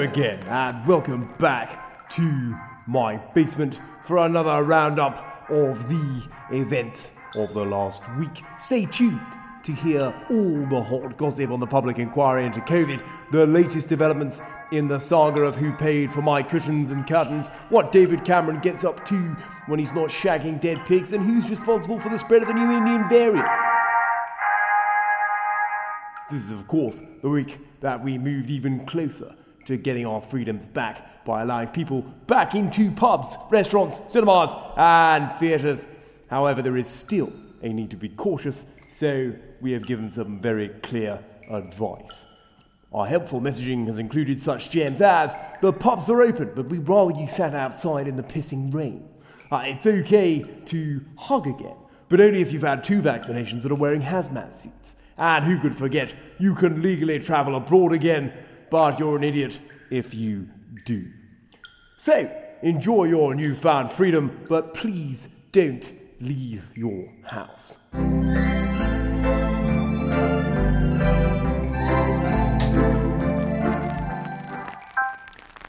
Again, and welcome back to my basement for another roundup of the events of the last week. Stay tuned to hear all the hot gossip on the public inquiry into COVID, the latest developments in the saga of who paid for my cushions and curtains, what David Cameron gets up to when he's not shagging dead pigs, and who's responsible for the spread of the new Indian variant. This is, of course, the week that we moved even closer to getting our freedoms back by allowing people back into pubs, restaurants, cinemas, and theatres. However, there is still a need to be cautious, so we have given some very clear advice. Our helpful messaging has included such gems as the pubs are open, but we'd rather you sat outside in the pissing rain. Uh, it's okay to hug again, but only if you've had two vaccinations and are wearing hazmat suits. And who could forget, you can legally travel abroad again, but you're an idiot if you do. So, enjoy your newfound freedom, but please don't leave your house.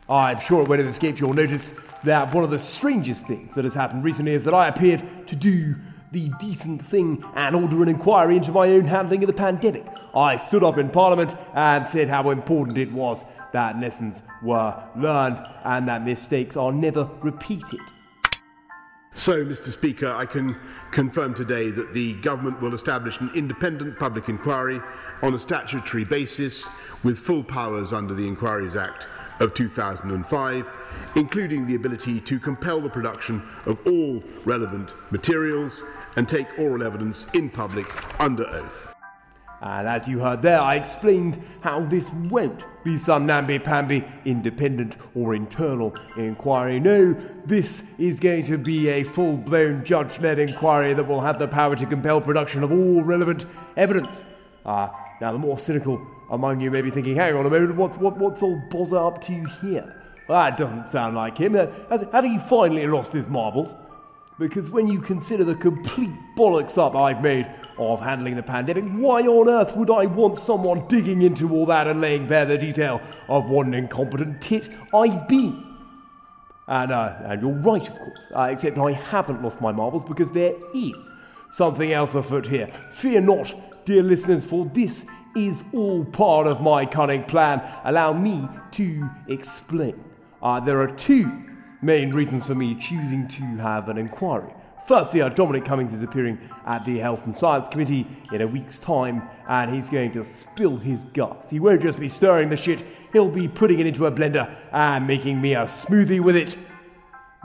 I'm sure it won't have escaped your notice that one of the strangest things that has happened recently is that I appeared to do the decent thing and order an inquiry into my own handling of the pandemic. I stood up in Parliament and said how important it was that lessons were learned and that mistakes are never repeated. So, Mr. Speaker, I can confirm today that the government will establish an independent public inquiry on a statutory basis with full powers under the Inquiries Act of 2005, including the ability to compel the production of all relevant materials and take oral evidence in public under oath. And as you heard there, I explained how this won't be some namby-pamby independent or internal inquiry. No, this is going to be a full-blown judge-led inquiry that will have the power to compel production of all relevant evidence. Ah, uh, now the more cynical among you may be thinking, hang on a moment, what, what, what's all Bozza up to here? Well, that doesn't sound like him. Uh, has, have he finally lost his marbles? Because when you consider the complete bollocks up I've made of handling the pandemic, why on earth would I want someone digging into all that and laying bare the detail of what an incompetent tit I've been? And, uh, and you're right, of course, uh, except I haven't lost my marbles because there is something else afoot here. Fear not, dear listeners, for this is all part of my cunning plan. Allow me to explain. Uh, there are two main reasons for me choosing to have an inquiry. Firstly, Dominic Cummings is appearing at the Health and Science Committee in a week's time, and he's going to spill his guts. He won't just be stirring the shit, he'll be putting it into a blender and making me a smoothie with it.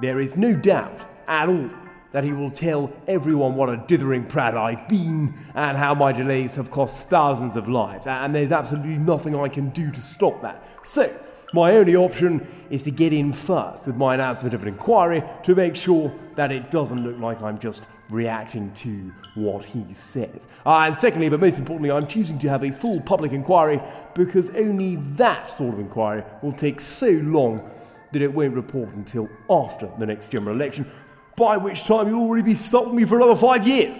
There is no doubt at all that he will tell everyone what a dithering prat I've been and how my delays have cost thousands of lives, and there's absolutely nothing I can do to stop that. So, my only option is to get in first with my announcement of an inquiry to make sure that it doesn't look like I'm just reacting to what he says. Uh, and secondly, but most importantly, I'm choosing to have a full public inquiry because only that sort of inquiry will take so long that it won't report until after the next general election. by which time you'll already be stuck with me for another five years.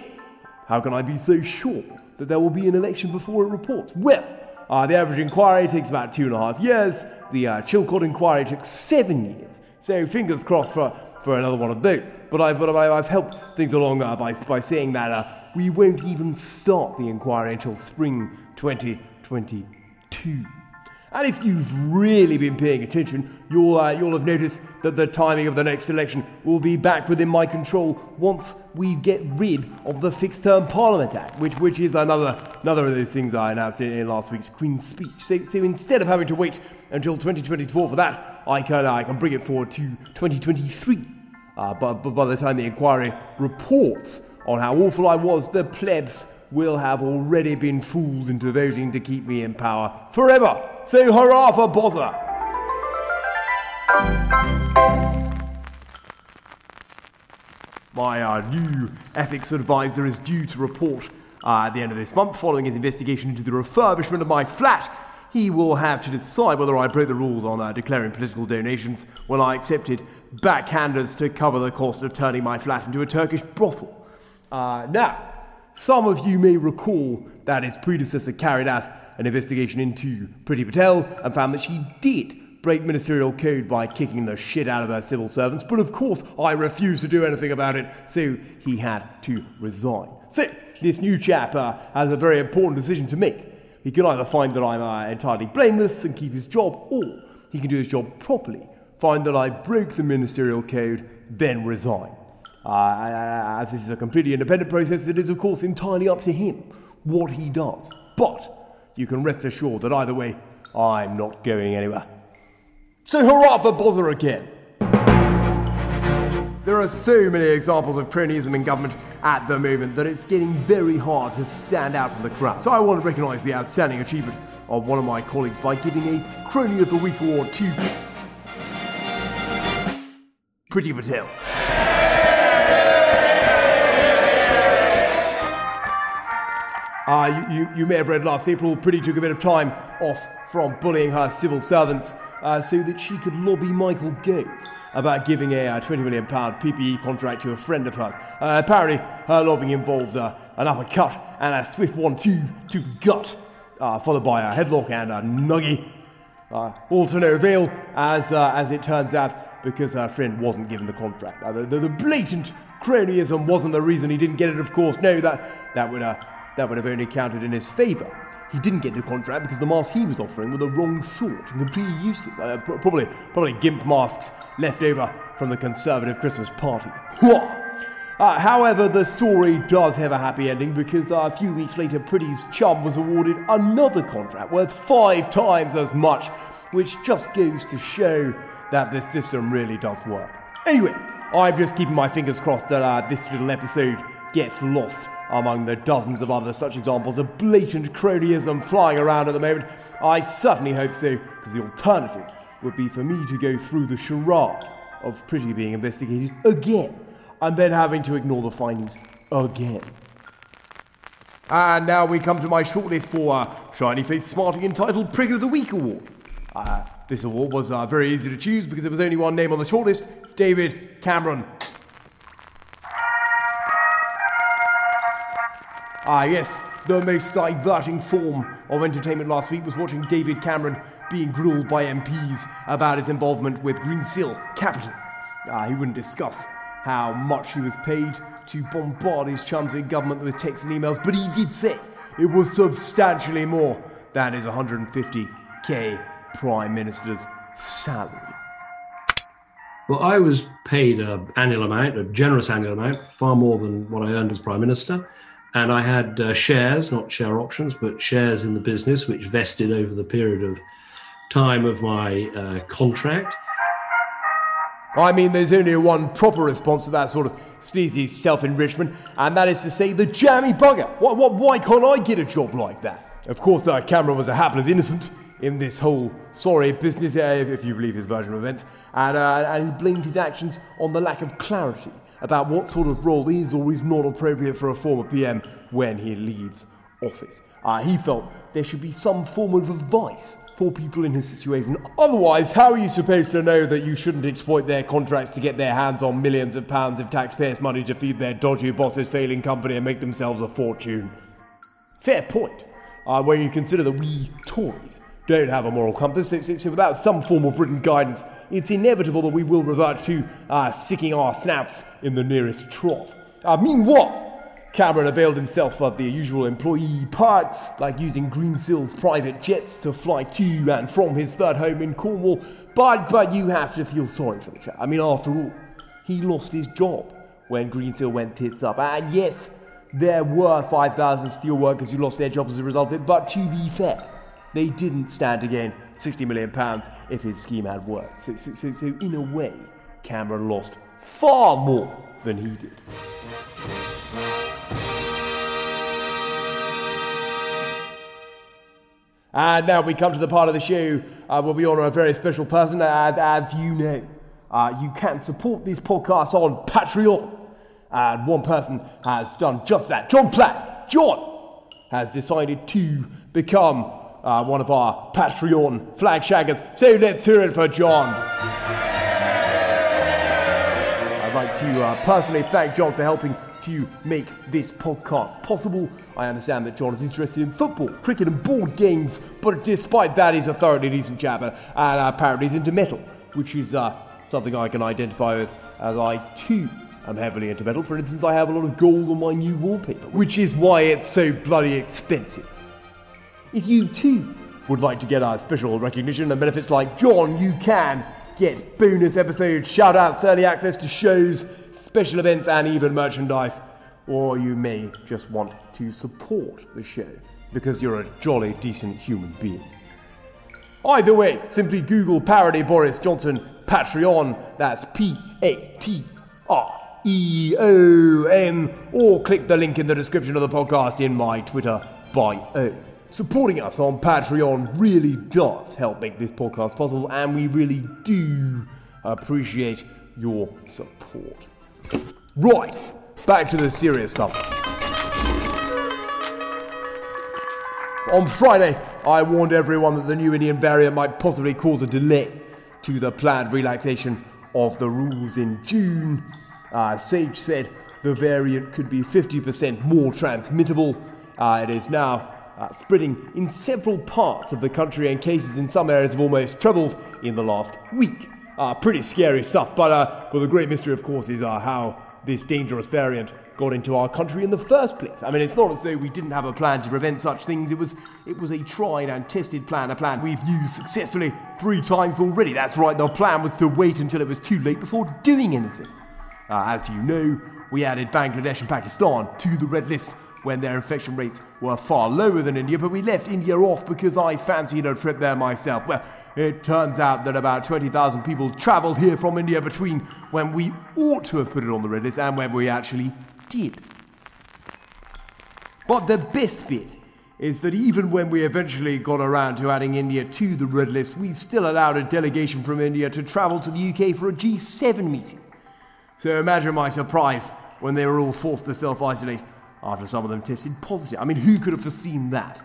How can I be so sure that there will be an election before it reports? Well, uh, the average inquiry takes about two and a half years. The uh, Chilcot inquiry took seven years. So fingers crossed for, for another one of those. But I've, but I've helped things along uh, by, by saying that uh, we won't even start the inquiry until spring 2022. And if you've really been paying attention, you'll, uh, you'll have noticed that the timing of the next election will be back within my control once we get rid of the Fixed Term Parliament Act, which, which is another, another of those things I announced in, in last week's Queen's speech. So, so instead of having to wait until 2024 for that, I can, uh, I can bring it forward to 2023. Uh, but, but by the time the inquiry reports on how awful I was, the plebs will have already been fooled into voting to keep me in power forever. So hurrah for Bozza! My uh, new ethics advisor is due to report uh, at the end of this month following his investigation into the refurbishment of my flat. He will have to decide whether I broke the rules on uh, declaring political donations when I accepted backhanders to cover the cost of turning my flat into a Turkish brothel. Uh, now, some of you may recall that his predecessor carried out an investigation into Priti Patel and found that she did break ministerial code by kicking the shit out of her civil servants, but of course I refused to do anything about it, so he had to resign. So, this new chap uh, has a very important decision to make. He can either find that I'm uh, entirely blameless and keep his job, or he can do his job properly, find that I broke the ministerial code, then resign. Uh, as this is a completely independent process, it is of course entirely up to him what he does. But you can rest assured that either way, I'm not going anywhere. So hurrah for Bozza again! There are so many examples of cronyism in government at the moment that it's getting very hard to stand out from the crowd. So I want to recognise the outstanding achievement of one of my colleagues by giving a Crony of the Week award to Priti Patel. Uh, you, you, you, may have read last April, Priti took a bit of time off from bullying her civil servants uh, so that she could lobby Michael Gove about giving a uh, £20 million PPE contract to a friend of hers. Uh, apparently, her lobbying involves uh, an uppercut and a swift one-two to the gut, uh, followed by a headlock and a nuggy. all to no avail, as, as it turns out, because her friend wasn't given the contract. the, the, the, blatant cronyism wasn't the reason he didn't get it, of course. No, that, that would that would have only counted in his favour. He didn't get the contract because the masks he was offering were the wrong sort and completely useless. Uh, probably, probably gimp masks left over from the Conservative Christmas party. Uh, however, the story does have a happy ending because uh, a few weeks later, Priti's chum was awarded another contract worth five times as much, which just goes to show that this system really does work. Anyway, I'm just keeping my fingers crossed that uh, this little episode gets lost among the dozens of other such examples of blatant cronyism flying around at the moment. I certainly hope so, because the alternative would be for me to go through the charade of Priti being investigated again, and then having to ignore the findings again. And now we come to my shortlist for uh, Shiny Face Smarting entitled Prig of the Week Award. Uh, this award was uh, very easy to choose because there was only one name on the shortlist David Cameron. Ah, yes, the most diverting form of entertainment last week was watching David Cameron being grilled by MPs about his involvement with Greensill Capital. Ah, he wouldn't discuss how much he was paid to bombard his chums in government with texts and emails, but he did say it was substantially more than his 150k Prime Minister's salary. Well, I was paid an annual amount, a generous annual amount, far more than what I earned as Prime Minister and I had uh, shares, not share options, but shares in the business, which vested over the period of time of my uh, contract. I mean, there's only one proper response to that sort of sleazy self enrichment, and that is to say, the jammy bugger. What, what, why can't I get a job like that? Of course, uh, Cameron was a hapless innocent in this whole sorry business, uh, if you believe his version of events, and, uh, and he blamed his actions on the lack of clarity about what sort of role is or is not appropriate for a former PM when he leaves office. Uh, he felt there should be some form of advice for people in his situation. Otherwise, how are you supposed to know that you shouldn't exploit their contracts to get their hands on millions of pounds of taxpayers' money to feed their dodgy boss's failing company and make themselves a fortune? Fair point. Uh, when you consider that we Tories don't have a moral compass, so, so without some form of written guidance, it's inevitable that we will revert to uh, sticking our snouts in the nearest trough. Uh, meanwhile, Cameron availed himself of the usual employee perks, like using Greensill's private jets to fly to and from his third home in Cornwall. But, but you have to feel sorry for the chap. I mean, after all, he lost his job when Greensill went tits up. And yes, there were 5,000 steelworkers who lost their jobs as a result of it, but to be fair, they didn't stand to gain 60 million pounds if his scheme had worked. So, so, so, so in a way, Cameron lost far more than he did. And now we come to the part of the show uh, where we honour a very special person. And as you know, uh, you can support this podcast on Patreon. And one person has done just that. John Platt, John, has decided to become uh, one of our Patreon flag shaggers. So let's hear it for John. I'd like to uh, personally thank John for helping to make this podcast possible. I understand that John is interested in football, cricket, and board games, but despite that, he's a thoroughly decent chap, and uh, apparently he's into metal, which is uh, something I can identify with, as I too am heavily into metal. For instance, I have a lot of gold on my new wallpaper, which is why it's so bloody expensive. If you too would like to get our special recognition and benefits like John, you can get bonus episodes, shout outs, early access to shows, special events, and even merchandise. Or you may just want to support the show because you're a jolly decent human being. Either way, simply Google parody Boris Johnson Patreon, that's P A T R E O N, or click the link in the description of the podcast in my Twitter bio. Supporting us on Patreon really does help make this podcast possible, and we really do appreciate your support. Right, back to the serious stuff. On Friday, I warned everyone that the new Indian variant might possibly cause a delay to the planned relaxation of the rules in June. Uh, Sage said the variant could be 50% more transmittable. Uh, it is now uh, spreading in several parts of the country, and cases in some areas have almost trebled in the last week. Uh, pretty scary stuff, but, uh, but the great mystery, of course, is uh, how this dangerous variant got into our country in the first place. I mean, it's not as though we didn't have a plan to prevent such things. It was, it was a tried and tested plan, a plan we've used successfully three times already. That's right, the plan was to wait until it was too late before doing anything. Uh, as you know, we added Bangladesh and Pakistan to the red list when their infection rates were far lower than India, but we left India off because I fancied a trip there myself. Well, it turns out that about 20,000 people travelled here from India between when we ought to have put it on the red list and when we actually did. But the best bit is that even when we eventually got around to adding India to the red list, we still allowed a delegation from India to travel to the UK for a G7 meeting. So imagine my surprise when they were all forced to self isolate after some of them tested positive. I mean, who could have foreseen that?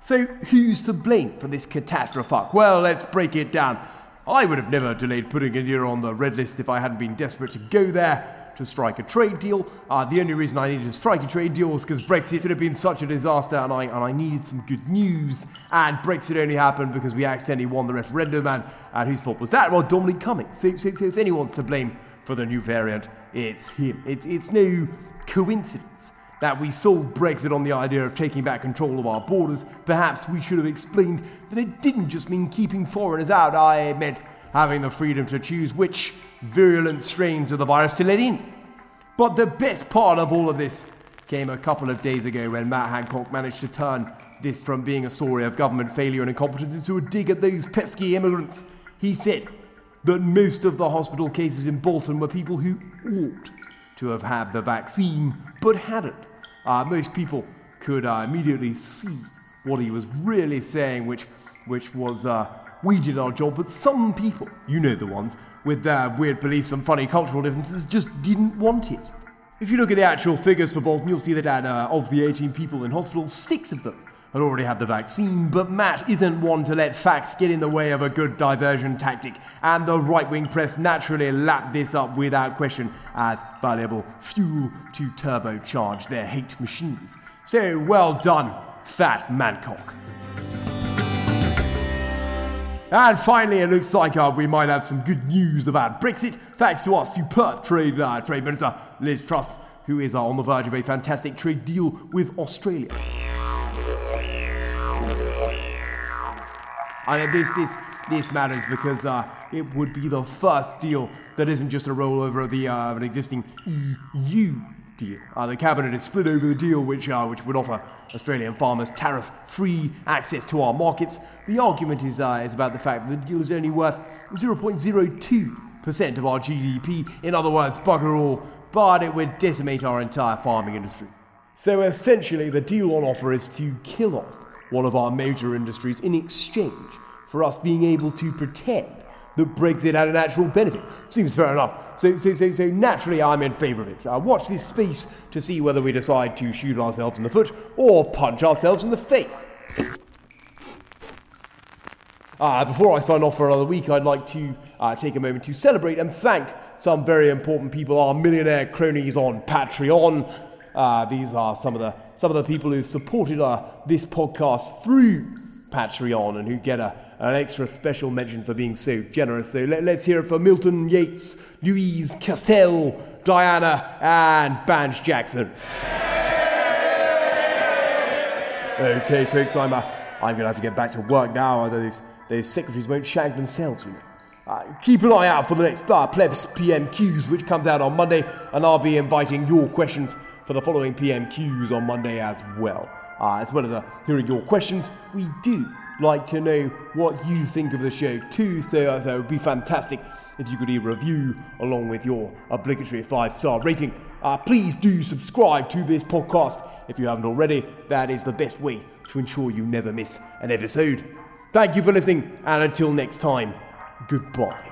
So, who's to blame for this catastrophe? Well, let's break it down. I would have never delayed putting India on the red list if I hadn't been desperate to go there to strike a trade deal. Uh, the only reason I needed to strike a trade deal was because Brexit had been such a disaster and I, and I needed some good news. And Brexit only happened because we accidentally won the referendum. And, and whose fault was that? Well, Dominic Cummings. So, so, so if anyone's to blame for the new variant, it's him. It's, it's no coincidence that we sold Brexit on the idea of taking back control of our borders, perhaps we should have explained that it didn't just mean keeping foreigners out, I meant having the freedom to choose which virulent strains of the virus to let in. But the best part of all of this came a couple of days ago when Matt Hancock managed to turn this from being a story of government failure and incompetence into a dig at those pesky immigrants. He said that most of the hospital cases in Bolton were people who ought to have had the vaccine but hadn't. Uh, most people could uh, immediately see what he was really saying, which, which was, uh, we did our job, but some people, you know the ones, with their weird beliefs and funny cultural differences, just didn't want it. If you look at the actual figures for Bolton, you'll see that out uh, of the 18 people in hospital, six of them had already had the vaccine, but Matt isn't one to let facts get in the way of a good diversion tactic, and the right wing press naturally lapped this up without question as valuable fuel to turbocharge their hate machines. So well done, Fat Mancock. And finally, it looks like uh, we might have some good news about Brexit, thanks to our superb trade, uh, trade minister, Liz Truss, who is uh, on the verge of a fantastic trade deal with Australia. This, this, this matters because uh, it would be the first deal that isn't just a rollover of, the, uh, of an existing EU deal. Uh, the cabinet has split over the deal, which, uh, which would offer Australian farmers tariff-free access to our markets. The argument is, uh, is about the fact that the deal is only worth 0.02% of our GDP. In other words, bugger all, but it would decimate our entire farming industry. So essentially, the deal on offer is to kill off one of our major industries in exchange for us being able to pretend that Brexit had an actual benefit. Seems fair enough. So, so, so, so naturally, I'm in favour of it. Uh, watch this space to see whether we decide to shoot ourselves in the foot or punch ourselves in the face. Uh, before I sign off for another week, I'd like to uh, take a moment to celebrate and thank some very important people, our millionaire cronies on Patreon. Uh, these are some of the some of the people who've supported uh, this podcast through Patreon and who get a, an extra special mention for being so generous. So let, us hear it for Milton Yates, Louise Cassell, Diana, and Banj Jackson. Okay, folks, I'm, uh, I'm going to have to get back to work now. Those, those secretaries won't shag themselves, you know. Uh, keep an eye out for the next uh, Plebs PMQs, which comes out on Monday, and I'll be inviting your questions for the following PMQs on Monday as well. Uh, as well as uh, hearing your questions, we do like to know what you think of the show too, so, uh, so it would be fantastic if you could leave a review along with your obligatory five star rating. Uh, please do subscribe to this podcast if you haven't already. That is the best way to ensure you never miss an episode. Thank you for listening, and until next time, goodbye.